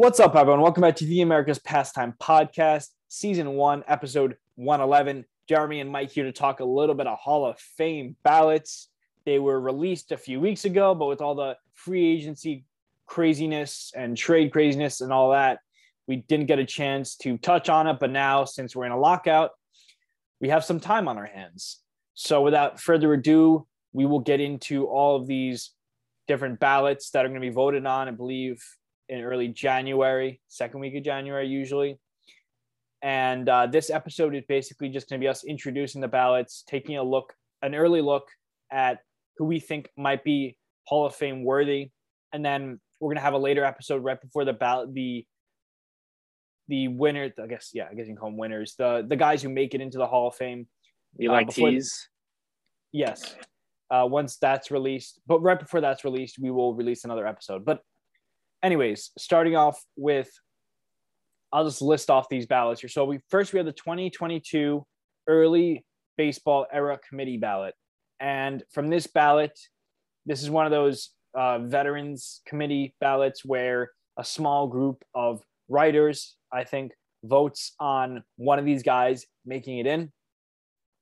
What's up, everyone? Welcome back to the America's Pastime Podcast, Season 1, Episode 111. Jeremy and Mike here to talk a little bit of Hall of Fame ballots. They were released a few weeks ago, but with all the free agency craziness and trade craziness and all that, we didn't get a chance to touch on it. But now, since we're in a lockout, we have some time on our hands. So, without further ado, we will get into all of these different ballots that are going to be voted on, I believe, in early January, second week of January, usually. And uh, this episode is basically just going to be us introducing the ballots, taking a look, an early look at who we think might be Hall of Fame worthy. And then we're going to have a later episode right before the ballot, the the winner, I guess, yeah, I guess you can call them winners, the the guys who make it into the Hall of Fame. You like before- Yes. Uh, once that's released, but right before that's released, we will release another episode. But, anyways, starting off with, I'll just list off these ballots here. So we first we have the 2022 early baseball era committee ballot, and from this ballot, this is one of those uh, veterans committee ballots where a small group of writers, I think, votes on one of these guys making it in.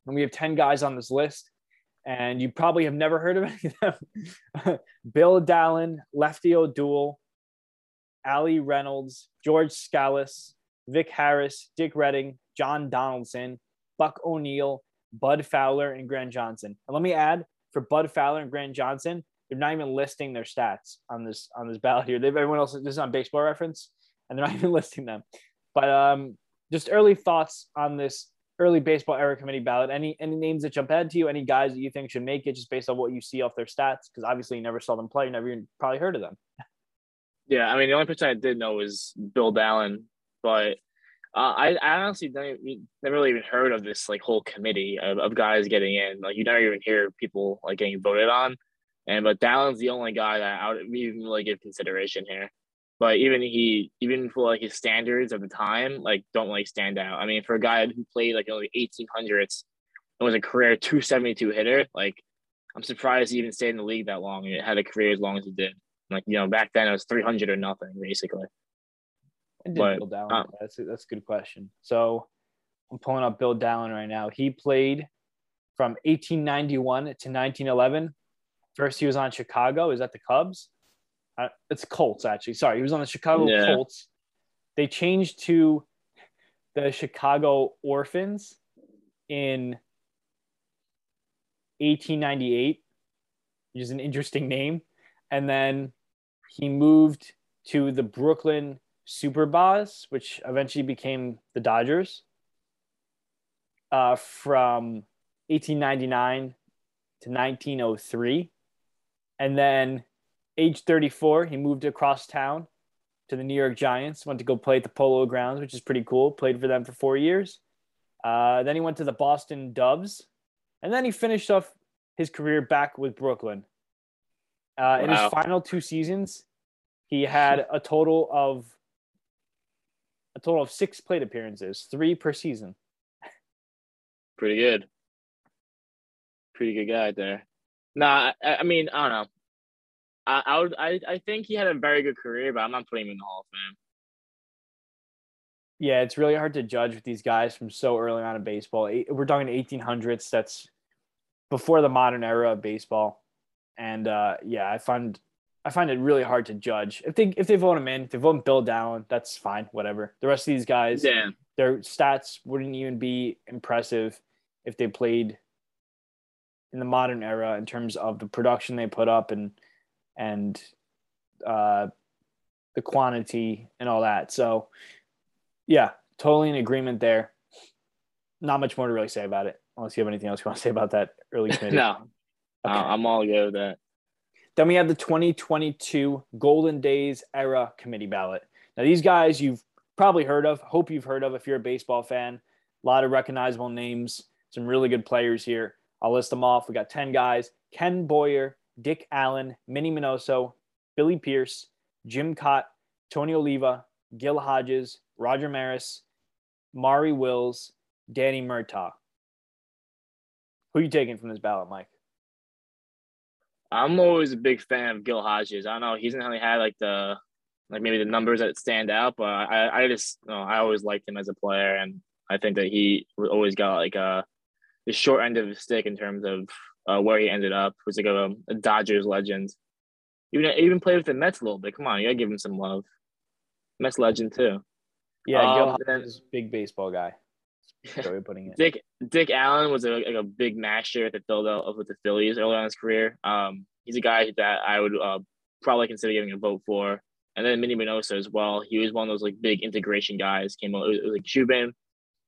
And we have 10 guys on this list and you probably have never heard of any of them. Bill Dahlen, Lefty O'Doul, Allie Reynolds, George Scalise, Vic Harris, Dick Redding, John Donaldson, Buck O'Neil, Bud Fowler, and Grant Johnson. And let me add for Bud Fowler and Grant Johnson, they're not even listing their stats on this on this ballot here. They've everyone else this is on baseball reference, and they're not even listing them. But um, just early thoughts on this early baseball era committee ballot. Any any names that jump out to you? Any guys that you think should make it just based on what you see off their stats? Because obviously you never saw them play, you never even probably heard of them. Yeah, I mean the only person I did know was Bill Dahlen, but uh, I, I honestly never, never really even heard of this like whole committee of, of guys getting in. Like you never even hear people like getting voted on, and but Dahlen's the only guy that I would even really give consideration here. But even he, even for like his standards of the time, like don't like stand out. I mean, for a guy who played like in the 1800s and was a career 272 hitter, like I'm surprised he even stayed in the league that long and had a career as long as he did. Like you know, back then it was 300 or nothing basically. I did But, Bill Dahlen. uh, that's a, that's a good question. So I'm pulling up Bill Dahlen right now. He played from 1891 to 1911. First, he was on Chicago. Is that the Cubs? Uh, it's Colts, actually. Sorry, he was on the Chicago Yeah. Colts. They changed to the Chicago Orphans in 1898, which is an interesting name. And then he moved to the Brooklyn Superbas, which eventually became the Dodgers, uh, from 1899 to 1903. And then, age 34, he moved across town to the New York Giants, went to go play at the Polo Grounds, which is pretty cool. Played for them for four years. Uh, then he went to the Boston Doves. And then he finished off his career back with Brooklyn. Uh, In his final two seasons, he had a total of a total of six plate appearances, three per season. Pretty good. Pretty good guy there. Nah, I, I mean, I don't know. I, I would I, I think he had a very good career, but I'm not putting him in the Hall of Fame. Yeah, it's really hard to judge with these guys from so early on in baseball. We're talking 1800s. That's before the modern era of baseball, and uh, yeah, I find I find it really hard to judge. If they if they vote him in, if they vote Bill Dahlen, that's fine, whatever. The rest of these guys, Yeah. their stats wouldn't even be impressive if they played in the modern era in terms of the production they put up and and uh, the quantity and all that. So, yeah, totally in agreement there. Not much more to really say about it, unless you have anything else you want to say about that early committee. No, Okay. uh, I'm all good with that. Then we have the 2022 Golden Days era committee ballot. Now, these guys you've probably heard of, hope you've heard of if you're a baseball fan. A lot of recognizable names, some really good players here. I'll list them off. We got 10 guys Ken Boyer, Dick Allen, Minnie Minoso, Billy Pierce, Jim Kaat, Tony Oliva, Gil Hodges, Roger Maris, Maury Wills, Danny Murtaugh. Who are you taking from this ballot, Mike? I'm always a big fan of Gil Hodges. I don't know. He's not really had like the like maybe the numbers that stand out, but I I just you know, I always liked him as a player, and I think that he always got like a the short end of the stick in terms of uh, where he ended up. Was like a, a Dodgers legend. Even even played with the Mets a little bit. Come on, you gotta give him some love. Mets legend too. Yeah, um, Gil is big baseball guy. Sorry, putting it. Dick Dick Allen was a, like a big master at the Philadelphia with the Phillies early on in his career. Um, he's a guy that I would uh, probably consider giving a vote for. And then Minnie Minoso as well. He was one of those like big integration guys. Came out, it was, it was like Cuban.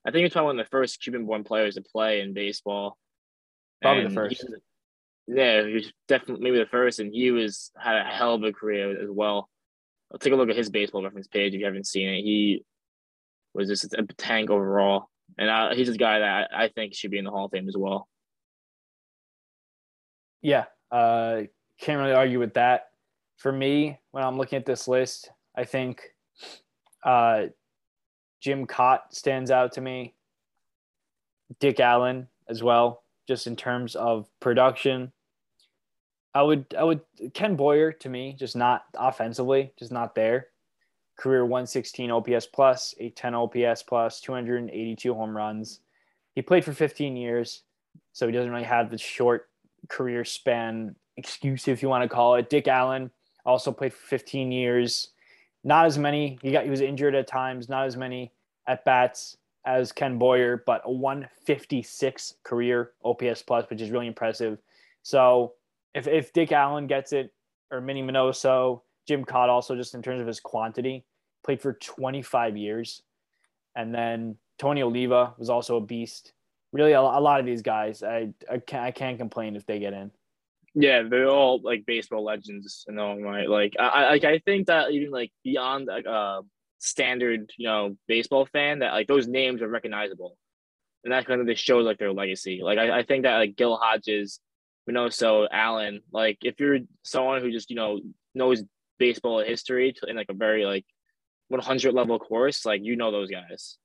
I think he was probably one of the first Cuban-born players to play in baseball. Probably and the first. He, yeah, he was definitely maybe the first, and he was had a hell of a career as well. I'll take a look at his baseball reference page if you haven't seen it. He was just a tank overall, and I, he's a guy that I, think should be in the Hall of Fame as well. Yeah, uh, can't really argue with that for me, when I'm looking at this list, I think uh, Jim Kaat stands out to me. Dick Allen as well, just in terms of production. I would, I would, Ken Boyer to me, just not offensively, just not there. Career 116 OPS plus, 810 OPS plus, 282 home runs. He played for 15 years, so he doesn't really have the short career span excuse, if you want to call it. Dick Allen, also played for 15 years. Not as many. He got he was injured at times. Not as many at bats as Ken Boyer, but a 156 career OPS plus, which is really impressive. So if if Dick Allen gets it, or Minnie Minoso, Jim Kaat also just in terms of his quantity, played for 25 years, and then Tony Oliva was also a beast. Really, a, lot of these guys, I I can't, I complain if they get in. Yeah, they're all like baseball legends in own right. Like I, like I think that even like beyond a uh, standard, you know, baseball fan, that like those names are recognizable, and that kind of just shows like their legacy. Like I, I think that like Gil Hodges, Minoso, Allen, like if you're someone who just you know knows baseball history in like a very like 100 level course, like you know those guys.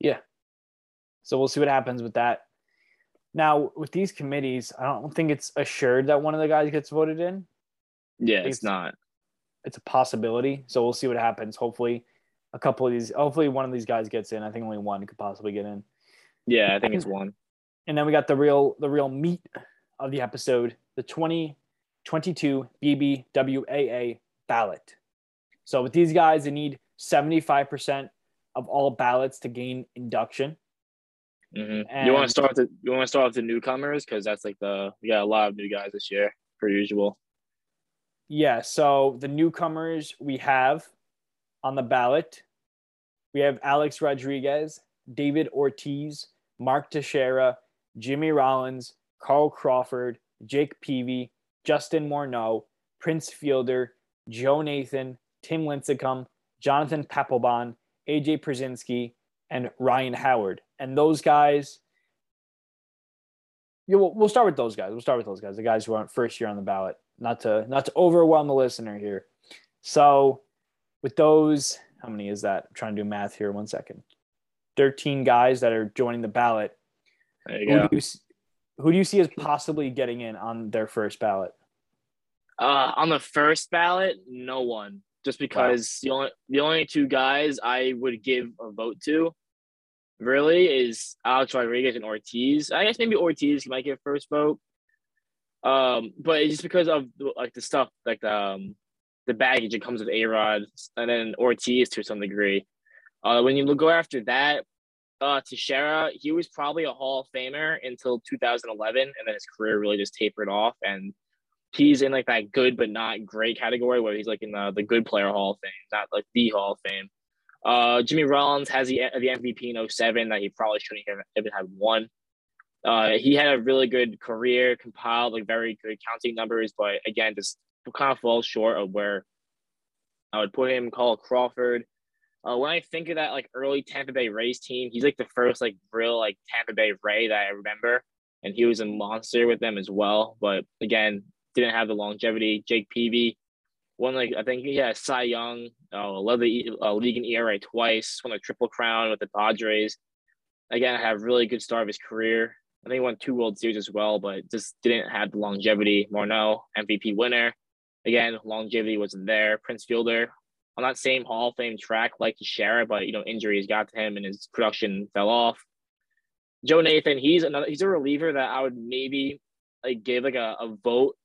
Yeah. So we'll see what happens with that. Now, with these committees, I don't think it's assured that one of the guys gets voted in. Yeah, it's, it's not. It's a possibility. So we'll see what happens. Hopefully, a couple of these, hopefully, one of these guys gets in. I think only one could possibly get in. Yeah, I think it's one. And then we got the real, the real meat of the episode, the 2022 BBWAA ballot. So with these guys, they need 75% of all ballots to gain induction. Mm-hmm. you want to start the you want to start with the newcomers because that's like the we got a lot of new guys this year per usual. Yeah, so the newcomers we have on the ballot, we have Alex Rodriguez, David Ortiz, Mark Teixeira, Jimmy Rollins, Carl Crawford, Jake Peavy, Justin Morneau, Prince Fielder, Joe Nathan, Tim Lincecum, Jonathan Papelbon, AJ Pierzynski, and Ryan Howard. And those guys, yeah, we'll, we'll start with those guys. We'll start with those guys, the guys who aren't first year on the ballot. Not to not to overwhelm the listener here. So with those, how many is that? I'm trying to do math here. One second. 13 guys that are joining the ballot. There you who go. Do you, who do you see as possibly getting in on their first ballot? Uh, on the first ballot, no one just because wow. the only the only two guys I would give a vote to really is Alex Rodriguez and Ortiz. I guess maybe Ortiz might get first vote. Um, but it's just because of like the stuff like the um, the baggage that comes with A Rod and then Ortiz to some degree. Uh, when you go after that, uh, Teixeira, he was probably a Hall of Famer until 2011, and then his career really just tapered off. And he's in like that good but not great category where he's like in the, the good player hall of fame, not like the hall of fame. Uh, Jimmy Rollins has the the MVP in 07 that he probably shouldn't have even had won. Uh, he had a really good career, compiled like very good counting numbers, but again, just kind of falls short of where I would put him. Carl Crawford. Uh, when I think of that like early Tampa Bay Rays team, he's like the first like real like Tampa Bay Ray that I remember, and he was a monster with them as well. But again, didn't have the longevity. Jake Peavy won like I think he had Cy Young, uh, led the uh, league in ERA twice, won a triple crown with the Padres. Again, had a really good start of his career. I think he won two World Series as well, but just didn't have the longevity. Morneau, MVP winner, Again, longevity wasn't there. Prince Fielder on that same Hall of Fame track like Teixeira, but you know injuries got to him and his production fell off. Joe Nathan, he's another he's a reliever that I would maybe like give like a, a vote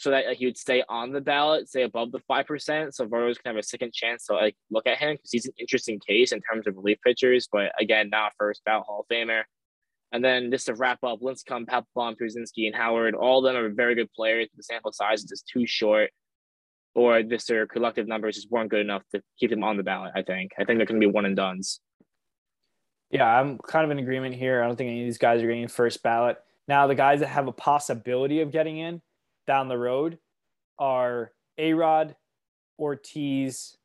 so that like, he would stay on the ballot, stay above the five percent, so voters can have a second chance to like look at him because he's an interesting case in terms of relief pitchers. But again, not first ballot Hall of Famer. And then just to wrap up, Lincecum, Papelbon, Pierzynski, and Howard, all of them are very good players. The sample size is just too short, or this their collective numbers just weren't good enough to keep them on the ballot. I think. I think they're going to be one and duns. Yeah, I'm kind of in agreement here. I don't think any of these guys are getting first ballot. Now, the guys that have a possibility of getting in down the road are A Rod, Ortiz,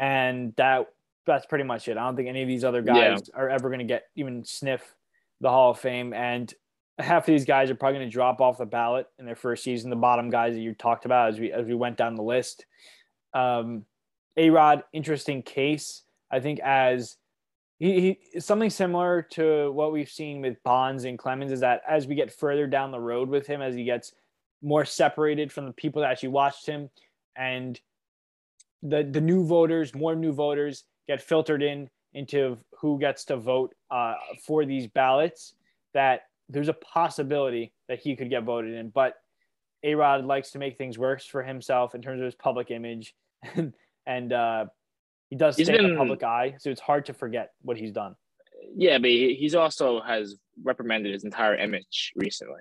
and that that's pretty much it. I don't think any of these other guys yeah. are ever going to get even sniff the Hall of Fame. And half of these guys are probably going to drop off the ballot in their first season. The bottom guys that you talked about as we as we went down the list. Um, A Rod, interesting case. I think as he, he something similar to what we've seen with Bonds and Clemens is that as we get further down the road with him, as he gets more separated from the people that actually watched him, and the the new voters, more new voters get filtered in into who gets to vote uh, for these ballots. That there's a possibility that he could get voted in, but A Rod likes to make things worse for himself in terms of his public image, and, and uh, he does stay been, in the public eye, so it's hard to forget what he's done. Yeah, but he's also has reprimanded his entire image recently.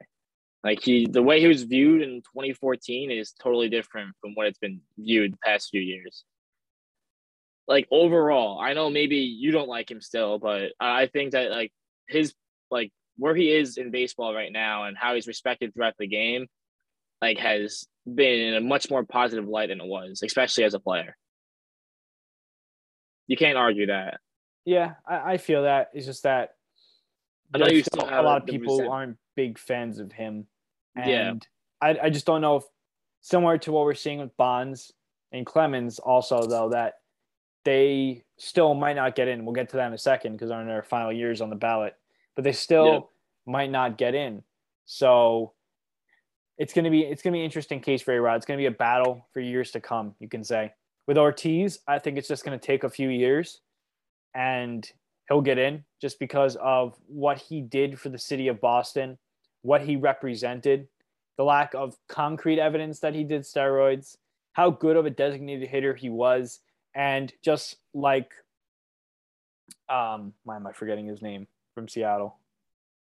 Like he, the way he was viewed in 2014 is totally different from what it's been viewed the past few years. Like overall, I know maybe you don't like him still, but I think that like his like where he is in baseball right now and how he's respected throughout the game, like has been in a much more positive light than it was, especially as a player. You can't argue that. Yeah, I, I feel that. It's just that I know you still, still a lot of people aren't big fans of him. And yeah. I, I just don't know if similar to what we're seeing with Bonds and Clemens also though that they still might not get in. We'll get to that in a second because they're in their final years on the ballot, but they still might not get in. So it's gonna be it's gonna be an interesting case for A Rod. It's gonna be a battle for years to come, you can say. With Ortiz, I think it's just going to take a few years and he'll get in just because of what he did for the city of Boston, what he represented, the lack of concrete evidence that he did steroids, how good of a designated hitter he was, and just like um why am I forgetting his name from Seattle?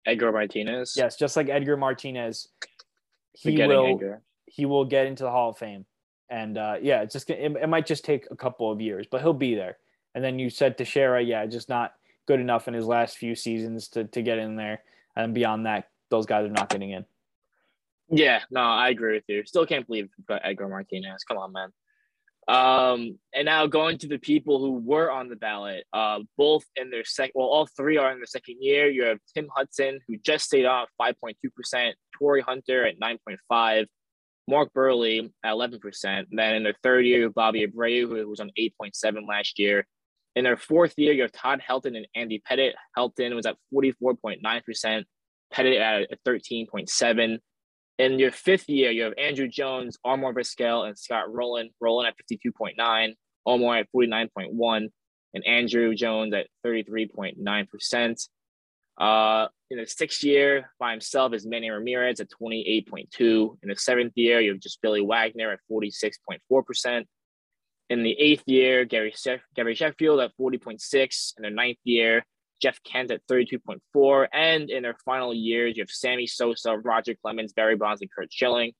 Edgar Martinez. Yes, just like Edgar Martinez, he Forgetting will Edgar. he will get into the Hall of Fame. And uh, yeah, it's just it, it might just take a couple of years, but he'll be there. And then you said Teixeira, yeah, just not good enough in his last few seasons to to get in there. And beyond that, those guys are not getting in. Yeah, no, I agree with you. Still can't believe Edgar Martinez. Come on, man. Um, and now going to the people who were on the ballot, uh, both in their second, well, all three are in their second year. You have Tim Hudson, who just stayed off 5.2%, Torii Hunter at 9.5, Mark Buehrle at 11%. Then in their third year, Bobby Abreu, who was on 8.7 last year. In their fourth year, you have Todd Helton and Andy Pettitte. Helton was at 44.9%, Pettitte at 13.7. In your fifth year, you have Andruw Jones, Omar Vizquel, and Scott Rolen. Rolen at 52.9, Omar at 49.1, and Andruw Jones at 33.9%. Uh, in the sixth year by himself is Manny Ramirez at 28.2. In the seventh year, you have just Billy Wagner at 46.4%. In the eighth year, Gary, Sheff- Gary Sheffield at 40.6. In the ninth year, Jeff Kent at 32.4. And in their final years, you have Sammy Sosa, Roger Clemens, Barry Bonds, and Curt Schilling.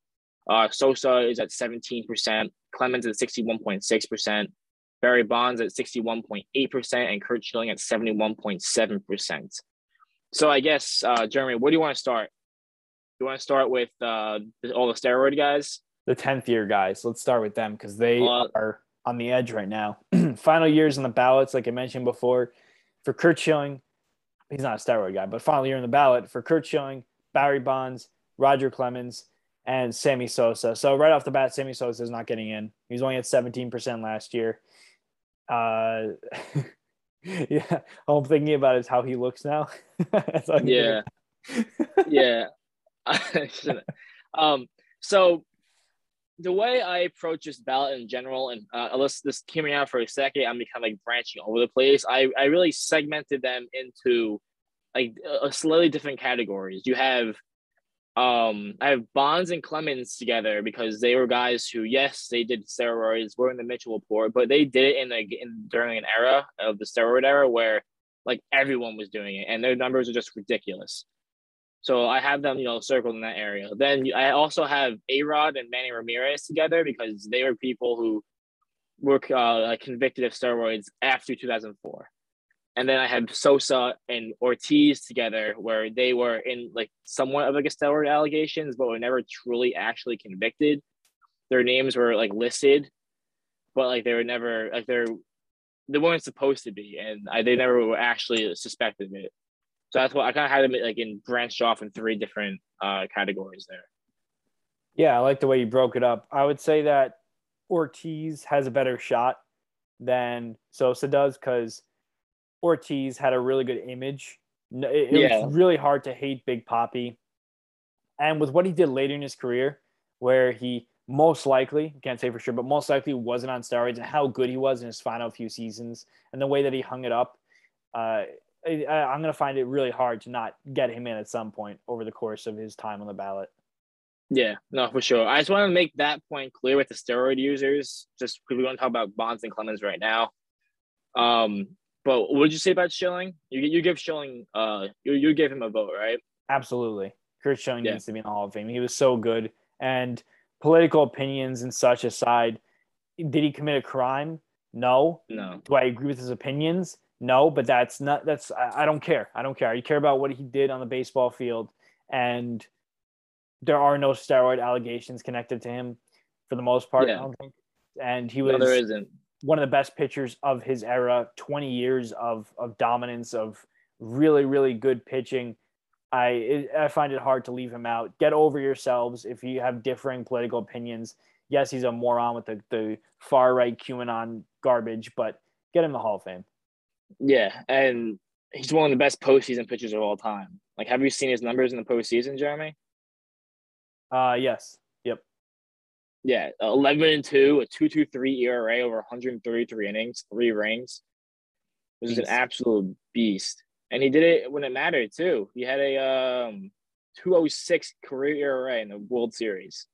Uh, Sosa is at 17%, Clemens at 61.6%, Barry Bonds at 61.8%, and Curt Schilling at 71.7%. So I guess, uh, Jeremy, where do you want to start? Do you want to start with uh, all the steroid guys? The 10th year guys. Let's start with them because they uh, are on the edge right now. final years on the ballots, like I mentioned before, for Curt Schilling, he's not a steroid guy, but finally you're in the ballot for Curt Schilling, Barry Bonds, Roger Clemens, and Sammy Sosa. So right off the bat, Sammy Sosa is not getting in. He's only at 17% last year. Uh, yeah, all I'm thinking about is how he looks now. yeah, yeah. um, so the way I approach this ballot in general, and uh, let's just hear me out for a second. I'm kind of like branching over the place. I, I really segmented them into like a slightly different categories. You have um I have Bonds and Clemens together because they were guys who, yes, they did steroids, were in the Mitchell report, but they did it in a in during an era of the steroid era where like everyone was doing it and their numbers are just ridiculous. So I have them, you know, circled in that area. Then I also have A Rod and Manny Ramirez together because they were people who were uh, convicted of steroids after 2004. And then I have Sosa and Ortiz together, where they were in like somewhat of like a steroid allegations, but were never truly actually convicted. Their names were like listed, but like they were never like they're they weren't supposed to be, and I, they never were actually suspected of it. So that's why I kind of had them like in branched off in three different uh, categories there. Yeah, I like the way you broke it up. I would say that Ortiz has a better shot than Sosa does because Ortiz had a really good image. It, it yeah. was really hard to hate Big Papi. And with what he did later in his career, where he most likely, can't say for sure, but most likely wasn't on steroids and how good he was in his final few seasons and the way that he hung it up, uh, I, am going to find it really hard to not get him in at some point over the course of his time on the ballot. Yeah, no, for sure. I just want to make that point clear with the steroid users, just because we want to talk about Bonds and Clemens right now. Um, but what did you say about Schilling? You you give Schilling, uh, you you gave him a vote, right? Absolutely, Curt Schilling yeah. needs to be in the Hall of Fame. He was so good, and political opinions and such aside, did he commit a crime? No. No. Do I agree with his opinions? No, but that's not that's I, I don't care. I don't care. You care about what he did on the baseball field and there are no steroid allegations connected to him for the most part, yeah. I don't think. And he was no, there isn't. one of the best pitchers of his era, 20 years of of dominance of really really good pitching. I I find it hard to leave him out. Get over yourselves if you have differing political opinions. Yes, he's a moron with the, the far right QAnon garbage, but get him the Hall of Fame. Yeah, and he's one of the best postseason pitchers of all time. Like, have you seen his numbers in the postseason, Jeremy? Uh, yes. Yep. Yeah, eleven and two, a two two three ERA over 133 innings, three rings. This is an absolute beast, and he did it when it mattered too. He had a um 206 career ERA in the World Series.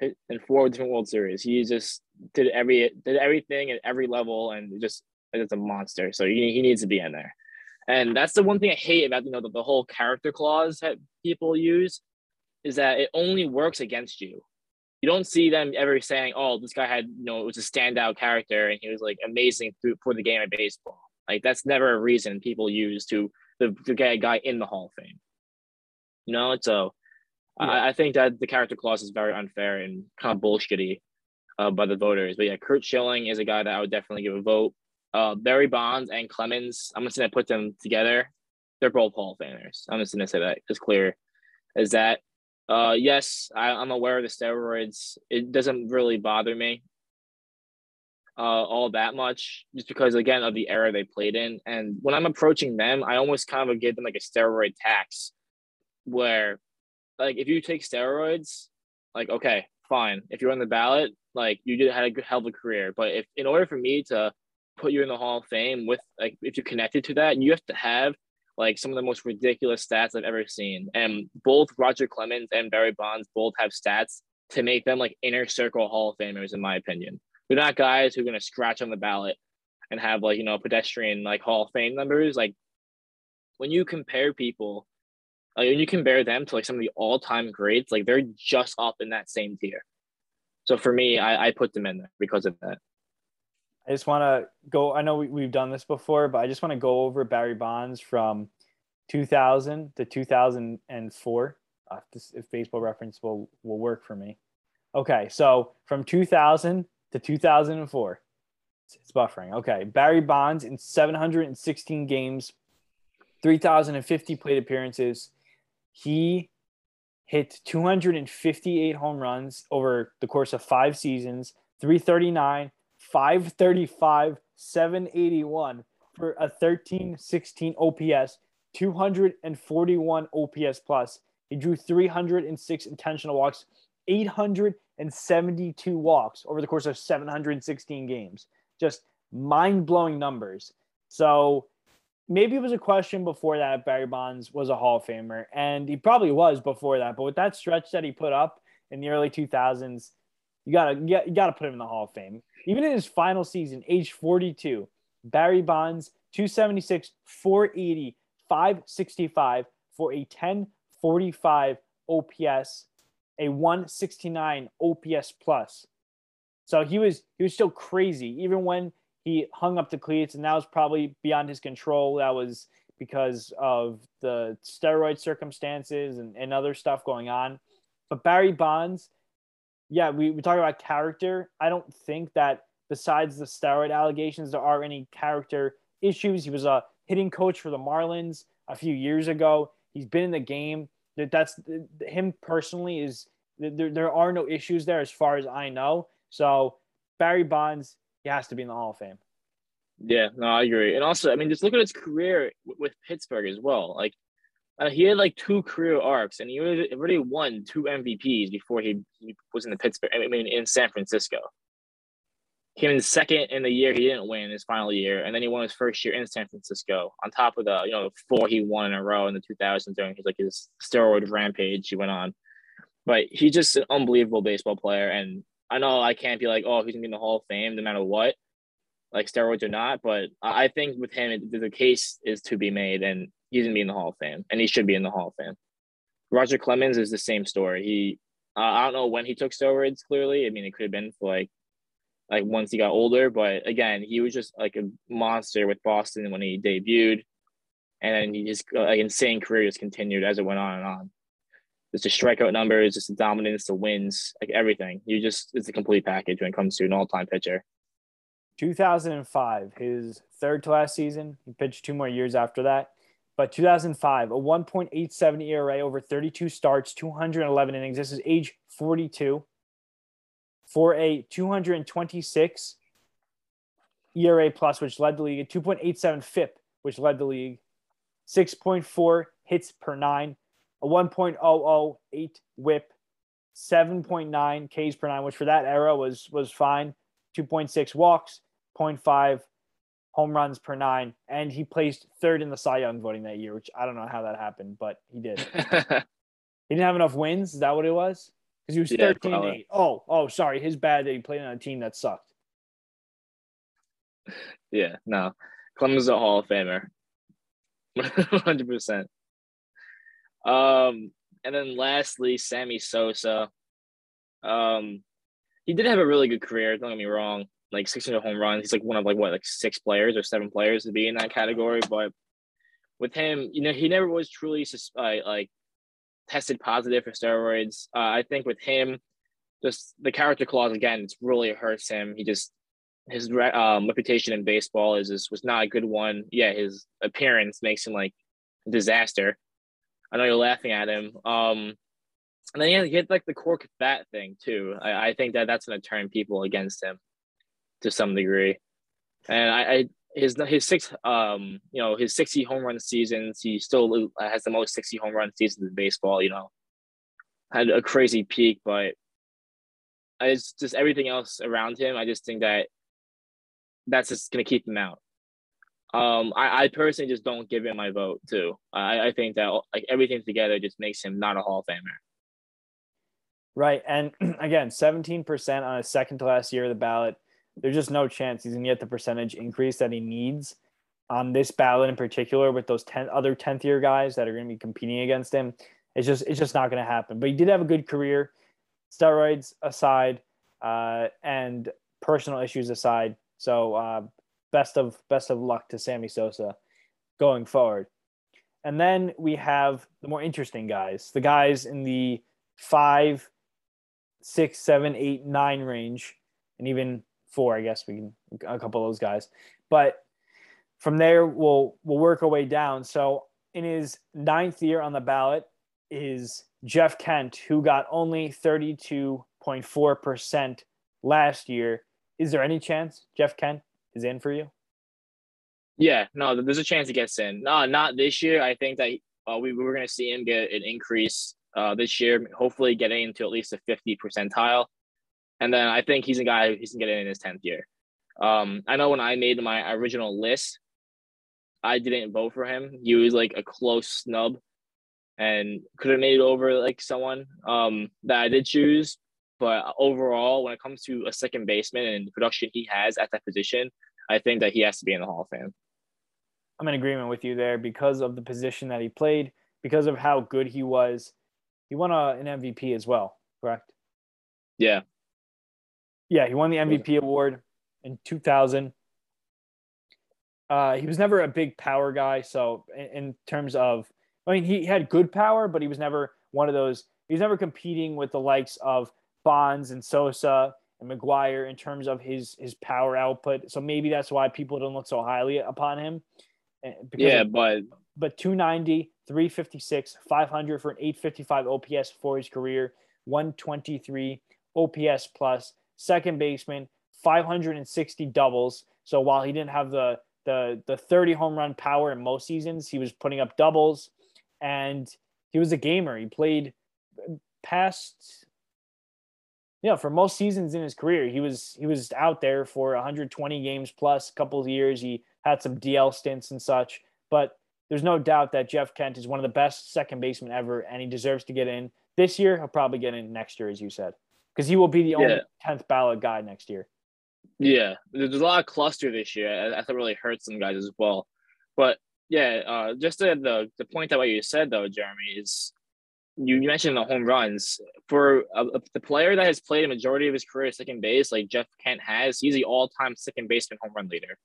In four different World Series, he just did every did everything at every level, and just it's a monster. So he, he needs to be in there. And that's the one thing I hate about you know the, the whole character clause that people use is that it only works against you. You don't see them ever saying, "Oh, this guy had you know it was a standout character and he was like amazing through for the game of baseball." Like that's never a reason people use to to, to get a guy in the Hall of Fame. You know, so yeah. I, I, think that the character clause is very unfair and kind of bullshitty uh, by the voters. But yeah, Curt Schilling is a guy that I would definitely give a vote uh, Barry Bonds and Clemens. I'm just gonna put them together. They're both Hall of Famers. I'm just gonna say that it's clear. Is that uh, yes, I, I'm aware of the steroids. It doesn't really bother me uh, all that much, just because again of the era they played in. And when I'm approaching them, I almost kind of give them like a steroid tax, where like if you take steroids, like okay, fine. If you're on the ballot, like you did had a good hell of a career. But if in order for me to put you in the Hall of Fame with like if you're connected to that, you have to have like some of the most ridiculous stats I've ever seen. And both Roger Clemens and Barry Bonds both have stats to make them like inner circle Hall of Famers, in my opinion. They're not guys who are gonna scratch on the ballot and have like, you know, pedestrian like Hall of Fame numbers. Like when you compare people, like when you compare them to like some of the all-time greats, like they're just up in that same tier. So for me, I, I put them in there because of that. I just want to go. I know we, have done this before, but I just want to go over Barry Bonds from 2000 to 2004. Uh, if, this, if baseball reference will will work for me. Okay, so from 2000 to 2004, it's buffering. Okay, Barry Bonds in 716 games, 3,050 plate appearances. He hit 258 home runs over the course of five seasons, 339, 535, 781 for a 13 16 OPS, 241 OPS plus. He drew 306 intentional walks, 872 walks over the course of 716 games. Just mind blowing numbers. So maybe it was a question before that Barry Bonds was a Hall of Famer, and he probably was before that. But with that stretch that he put up in the early 2000s, you gotta you gotta put him in the Hall of Fame. Even in his final season, age 42, Barry Bonds 276, 480, 565 for a 1045 OPS, a 169 OPS plus. So he was he was still crazy, even when he hung up the cleats, and that was probably beyond his control. That was because of the steroid circumstances and, and other stuff going on. But Barry Bonds, yeah, we, we talk about character. I don't think that besides the steroid allegations, there are any character issues. He was a hitting coach for the Marlins a few years ago. He's been in the game. That's him personally is there, there are no issues there as far as I know. So Barry Bonds, he has to be in the Hall of Fame. Yeah, no, I agree. And also, I mean, just look at his career with Pittsburgh as well. Like, uh, he had like two career arcs, and he already won two MVPs before he, he was in the Pittsburgh. I mean, in San Francisco. Came in second in the year he didn't win his final year, and then he won his first year in San Francisco. On top of the you know four he won in a row in the 2000s during his like his steroid rampage he went on. But he's just an unbelievable baseball player, and I know I can't be like, oh, he's gonna be in the Hall of Fame no matter what, like steroids or not. But I think with him, the case is to be made, and he's gonna be in the Hall of Fame, and he should be in the Hall of Fame. Roger Clemens is the same story. He, uh, I don't know when he took steroids. Clearly, I mean, it could have been for like like once he got older. But again, he was just like a monster with Boston when he debuted, and then he just like insane career just continued as it went on and on. Just the strikeout numbers, just the dominance, the wins, like everything. You just it's a complete package when it comes to an all-time pitcher. 2005, his third to last season. He pitched two more years after that. But 2005, a 1.87 ERA over 32 starts, 211 innings. This is age 42 for a 226 ERA plus, which led the league, a 2.87 FIP, which led the league, 6.4 hits per nine, a 1.008 WHIP, 7.9 Ks per nine, which for that era was was fine, 2.6 walks, 0.5 home runs per nine, and he placed third in the Cy Young voting that year, which I don't know how that happened, but he did. he didn't have enough wins. Is that what it was? because he was yeah, 13 and 8. Oh, oh, sorry. His bad that he played on a team that sucked. Yeah, no. Clemens a Hall of Famer. 100%. Um, and then lastly, Sammy Sosa. Um, he did have a really good career. Don't get me wrong. Like 600 home runs. He's like one of like what, like six players or seven players to be in that category. But with him, you know, he never was truly uh, like tested positive for steroids. Uh, I think with him, just the character clause again, it's really hurts him. He just his um, reputation in baseball is, is was not a good one. Yeah, his appearance makes him like a disaster. I know you're laughing at him. Um, and then he had, he had like the cork bat thing too. I, I think that that's going to turn people against him to some degree. And I, I his his six um you know his 60 home run seasons he still has the most 60 home run seasons in baseball you know. Had a crazy peak but it's just everything else around him i just think that that's just to keep him out. Um I, I personally just don't give him my vote too. I i think that like everything together just makes him not a hall of famer. Right and again 17% on a second to last year of the ballot there's just no chance he's going to get the percentage increase that he needs on this ballot in particular with those 10 other 10th year guys that are going to be competing against him. It's just it's just not going to happen. But he did have a good career, steroids aside, uh, and personal issues aside. So uh, best of best of luck to Sammy Sosa going forward. And then we have the more interesting guys, the guys in the five, six, seven, eight, nine range, and even four, I guess we can a couple of those guys. But from there, we'll we'll work our way down. So in his ninth year on the ballot is Jeff Kent, who got only 32.4% last year. Is there any chance Jeff Kent is in for you? Yeah, no, there's a chance he gets in. No, not this year. I think that uh, we, we were going to see him get an increase uh, this year, hopefully getting into at least a 50 percentile. And then I think he's a guy who can get in his 10th year. Um, I know when I made my original list, I didn't vote for him. He was like a close snub and could have made it over like someone um, that I did choose. But overall, when it comes to a second baseman and the production he has at that position, I think that he has to be in the Hall of Fame. I'm in agreement with you there because of the position that he played, because of how good he was. He won a, an MVP as well, correct? Yeah. Yeah, he won the MVP award in 2000. Uh, he was never a big power guy. So, in, in, terms of, I mean, he had good power, but he was never one of those. He was never competing with the likes of Bonds and Sosa and McGwire in terms of his his power output. So maybe that's why people don't look so highly upon him. Eh, yeah, of, but but 290, 356, 500 for an 855 OPS for his career, 123 OPS plus, second baseman, 560 doubles. So while he didn't have the the the 30 home run power in most seasons, he was putting up doubles and he was a gamer. He played past you know, for most seasons in his career, he was he was out there for 120 games plus a couple of years. He had some DL stints and such, but there's no doubt that Jeff Kent is one of the best second basemen ever, and he deserves to get in this year. He'll probably get in next year, as you said, because he will be the only tenth ballot guy next year. Yeah, there's a lot of cluster this year. I, I think really hurts some guys as well. But yeah, uh, just the, the the point that what you said though, Jeremy, is you mentioned the home runs for a, a, the player that has played a majority of his career at second base, like Jeff Kent has. He's the all-time second baseman home run leader.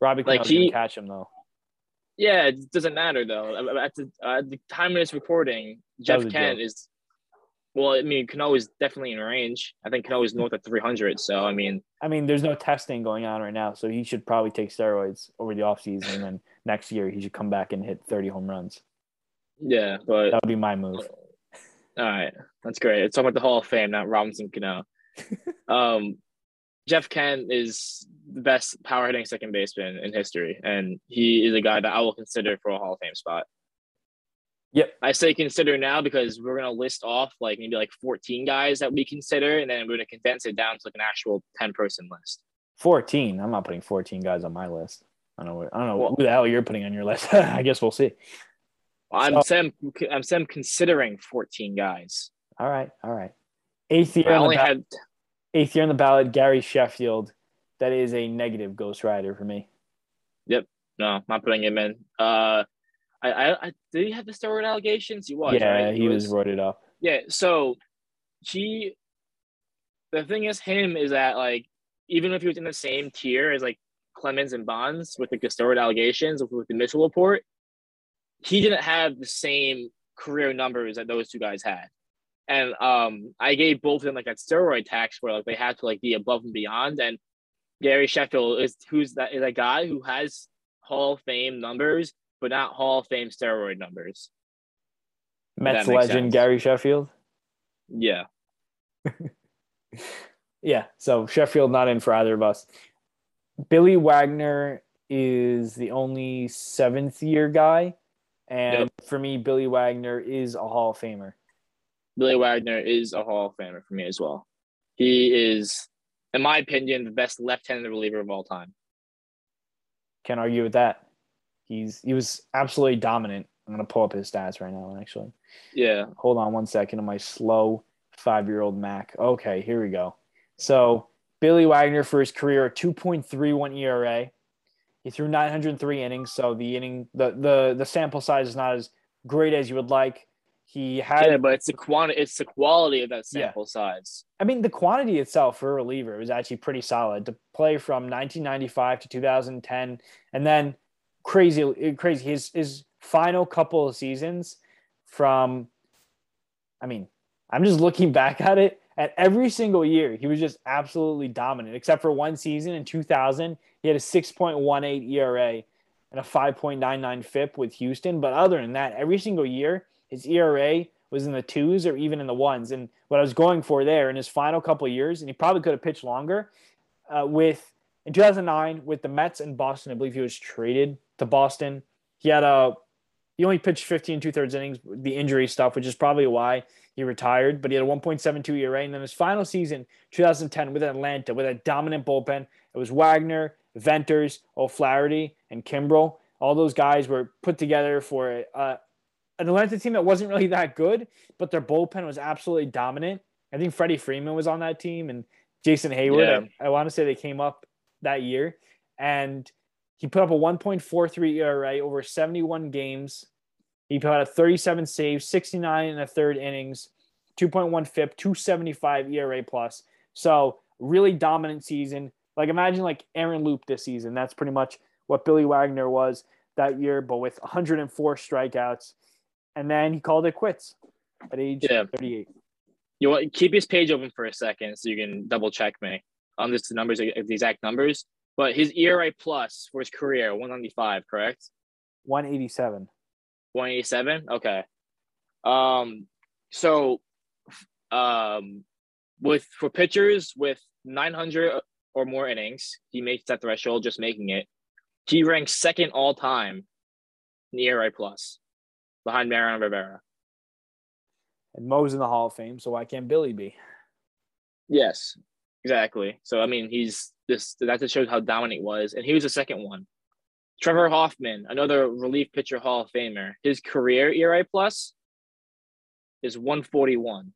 Robbie like he catch him though. Yeah, it doesn't matter though. At the, uh, the time of this recording, Jeff Kent is. Well, I mean, Cano is definitely in range. I think Cano is north of 300. So, I mean, I mean, there's no testing going on right now, so he should probably take steroids over the offseason, and then next year he should come back and hit 30 home runs. Yeah, but that would be my move. All right, that's great. It's talking about the Hall of Fame, not Robinson Cano. um, Jeff Kent is the best power hitting second baseman in history, and he is a guy that I will consider for a Hall of Fame spot. Yep. I say consider now because we're gonna list off like maybe like 14 guys that we consider, and then we're gonna condense it down to like an actual 10 person list. 14. I'm not putting 14 guys on my list. I don't know. I don't know well, who the hell you're putting on your list. I guess we'll see. I'm so, Sam. I'm Sam considering 14 guys. All right, all right. Eighth year. I only ba- had eighth year on the ballot. Gary Sheffield. That is a negative Ghost Rider for me. Yep. No, I'm not putting him in. Uh, I, I, I did he have the steroid allegations? He was. Yeah, right? he, he was, was roided up. Yeah. So he. The thing is, him is that like even if he was in the same tier as like Clemens and Bonds with the steroid allegations with the Mitchell report, he didn't have the same career numbers that those two guys had. And um, I gave both of them like that steroid tax where like they had to like be above and beyond. And Gary Sheffield is who's that is a guy who has Hall of Fame numbers, but not Hall of Fame steroid numbers. Mets legend sense. Gary Sheffield. Yeah. yeah. So Sheffield not in for either of us. Billy Wagner is the only seventh year guy and yep. for me, Billy Wagner is a Hall of Famer. Billy Wagner is a Hall of Famer for me as well. He is, in my opinion, the best left-handed reliever of all time. Can't argue with that. He's he was absolutely dominant. I'm gonna pull up his stats right now, actually. Yeah. Hold on one second on my slow five-year-old Mac. Okay, here we go. So Billy Wagner for his career, 2.31 ERA, he threw 903 innings, so the inning the the the sample size is not as great as you would like. He had yeah, but it's the quantity, it's the quality of that sample yeah. size. I mean, the quantity itself for a reliever was actually pretty solid to play from 1995 to 2010, and then crazy, crazy. His his final couple of seasons from, I mean, I'm just looking back at it. At every single year, he was just absolutely dominant, except for one season in 2000. He had a 6.18 ERA and a 5.99 FIP with Houston. But other than that, every single year, his ERA was in the twos or even in the ones. And what I was going for there in his final couple years, and he probably could have pitched longer, uh, with in 2009 with the Mets and Boston, I believe he was traded to Boston. He had a he only pitched 15 and two thirds innings, the injury stuff, which is probably why he retired. But he had a 1.72 ERA, and then his final season, 2010, with Atlanta, with a dominant bullpen. It was Wagner, Venters, O'Flaherty, and Kimbrel. All those guys were put together for uh, an Atlanta team that wasn't really that good, but their bullpen was absolutely dominant. I think Freddie Freeman was on that team and Jason Heyward. Yeah. I, I want to say they came up that year. And he put up a 1.43 ERA over 71 games. He put out 37 saves, 69 in the third innings, 2.1 FIP, 275 ERA plus. So really dominant season. Like imagine like Aaron Loup this season. That's pretty much what Billy Wagner was that year, but with 104 strikeouts. And then he called it quits at age yeah. 38. You want keep his page open for a second so you can double check me on this the numbers, the exact numbers. But his ERA plus for his career, 195, correct? 187. 187? Okay. Um, so um with for pitchers with 900 or more innings, he makes that threshold just making it. He ranks second all time in ERA plus behind Mariano Rivera. And Mo's in the Hall of Fame, so why can't Billy be? Yes, exactly. So I mean, he's this. That just shows how dominant he was, and he was the second one. Trevor Hoffman, another relief pitcher Hall of Famer, his career ERA plus is 141.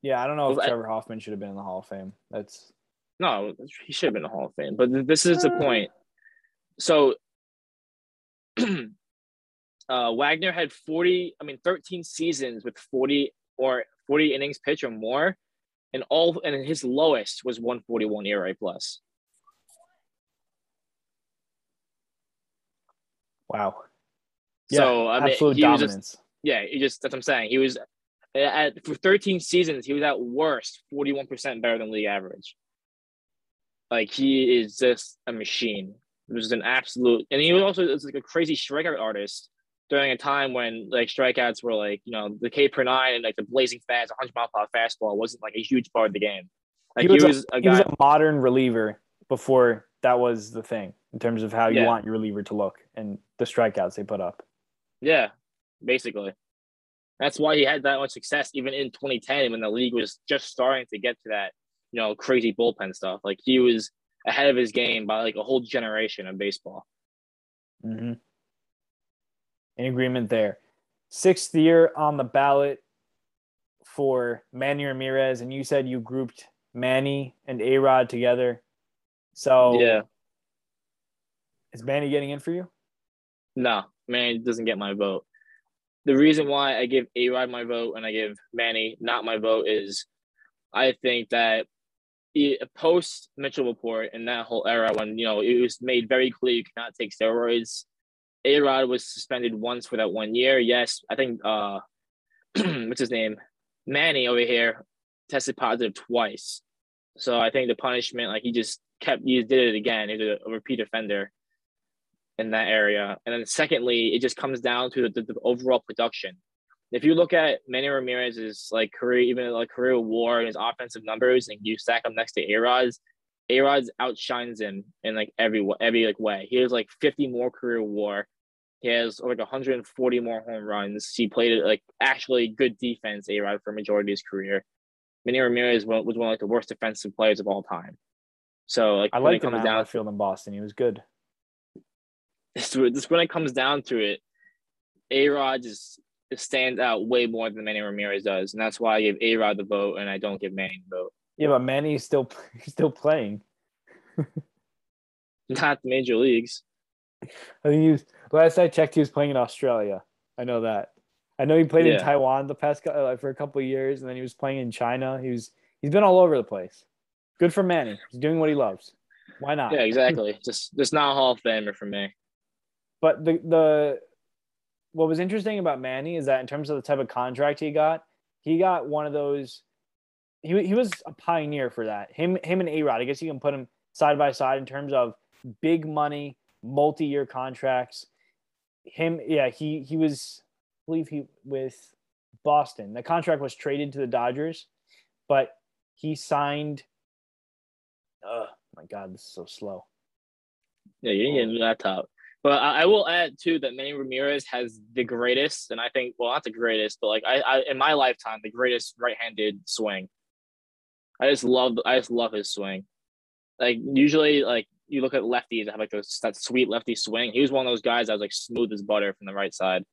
Yeah, I don't know if Trevor Hoffman should have been in the Hall of Fame. That's no, he should have been in the Hall of Fame. But this is the point. So uh, Wagner had 40, I mean, 13 seasons with 40 or 40 innings pitch or more, and all and his lowest was 141 ERA plus. Wow. Yeah, so I mean, absolute dominance. Just, yeah, he just that's what I'm saying. He was at for 13 seasons, he was at worst 41% better than league average. Like he is just a machine. It was an absolute, and he was also was like a crazy strikeout artist during a time when like strikeouts were like you know the K per nine and like the blazing fast 100 mile per hour fastball wasn't like a huge part of the game. Like he was, he was a, a, he was a modern reliever before that was the thing in terms of how you yeah. want your reliever to look and the strikeouts they put up. Yeah, basically. That's why he had that much success even in 2010 when the league was just starting to get to that, you know, crazy bullpen stuff. Like he was ahead of his game by like a whole generation of baseball. Mm-hmm in agreement there. Sixth year on the ballot for Manny Ramirez, and you said you grouped Manny and A Rod together. So yeah, is Manny getting in for you? No, Manny doesn't get my vote. The reason why I give A Rod my vote and I give Manny not my vote is I think that post Mitchell report and that whole era when you know it was made very clear you cannot take steroids a Rod was suspended once for that one year. Yes, I think uh, what's his name, Manny over here, tested positive twice. So I think the punishment, like he just kept, he did it again. He's a, repeat offender in that area. And then secondly, it just comes down to the, the, overall production. If you look at Manny Ramirez's like career, even like career war and his offensive numbers, and you stack them next to A Rod's, A Rod's outshines him in like every every like way. He has like 50 more career war. He has like 140 more home runs. He played like actually good defense, A Rod, for a majority of his career. Manny Ramirez was one of like the worst defensive players of all time. So like I like him at down, field in Boston. He was good. This, this when it comes down to it, A Rod just stands out way more than Manny Ramirez does, and that's why I give A Rod the vote and I don't give Manny the vote. Yeah, but Manny's still he's still playing. Not major leagues. I think he was last I checked. He was playing in Australia. I know that. I know he played yeah. in Taiwan the past uh, for a couple of years, and then he was playing in China. He was he's been all over the place. Good for Manny. He's doing what he loves. Why not? Yeah, exactly. just just not a Hall of Famer for me. But the the what was interesting about Manny is that in terms of the type of contract he got, he got one of those. He he was a pioneer for that. Him him and A Rod. I guess you can put him side by side in terms of big money multi-year contracts. Him, yeah, he he was, I believe he with Boston. The contract was traded to the Dodgers, but he signed. Oh my God, this is so slow. Yeah, you need a new laptop. But I, I, will add too that Manny Ramirez has the greatest, and I think well not the greatest, but like I, I in my lifetime the greatest right-handed swing. I just love I just love his swing. Like usually like you look at lefties that have like those, that sweet lefty swing. He was one of those guys that was like smooth as butter from the right side.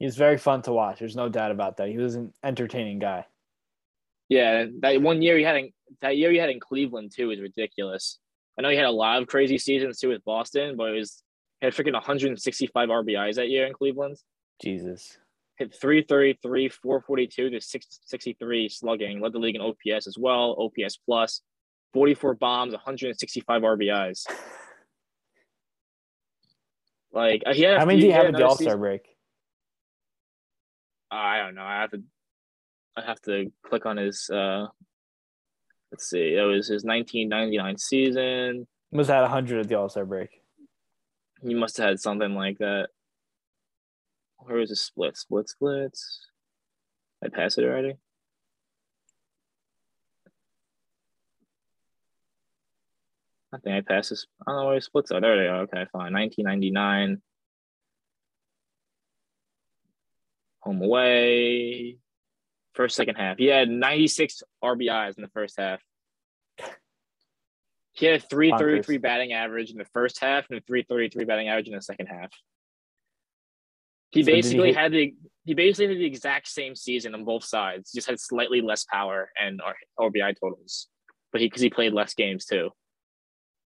He was very fun to watch. There's no doubt about that. He was an entertaining guy. Yeah, that one year he had in, that year he had in Cleveland too is ridiculous. I know he had a lot of crazy seasons too with Boston, but it was he had freaking 165 RBIs that year in Cleveland. Jesus. Hit 333, 442 to 663 slugging. Led the league in OPS as well, OPS 44 bombs, 165 RBIs. Like he had How many do you have at the All Star break? I don't know. I have to. I have to click on his. uh Let's see. It was his 1999 season. Must have had 100 at the All Star break. He must have had something like that. Where was the split? Split splits. I pass it already. I think I passed this. I don't know where the splits are. There they are. Okay, fine. 1999. Home away. First, second half. He had 96 RBIs in the first half. He had a 333 batting average in the first half and a 333 batting average in the second half. He so basically he had the he basically had the exact same season on both sides, just had slightly less power and RBI totals. But he because he played less games too.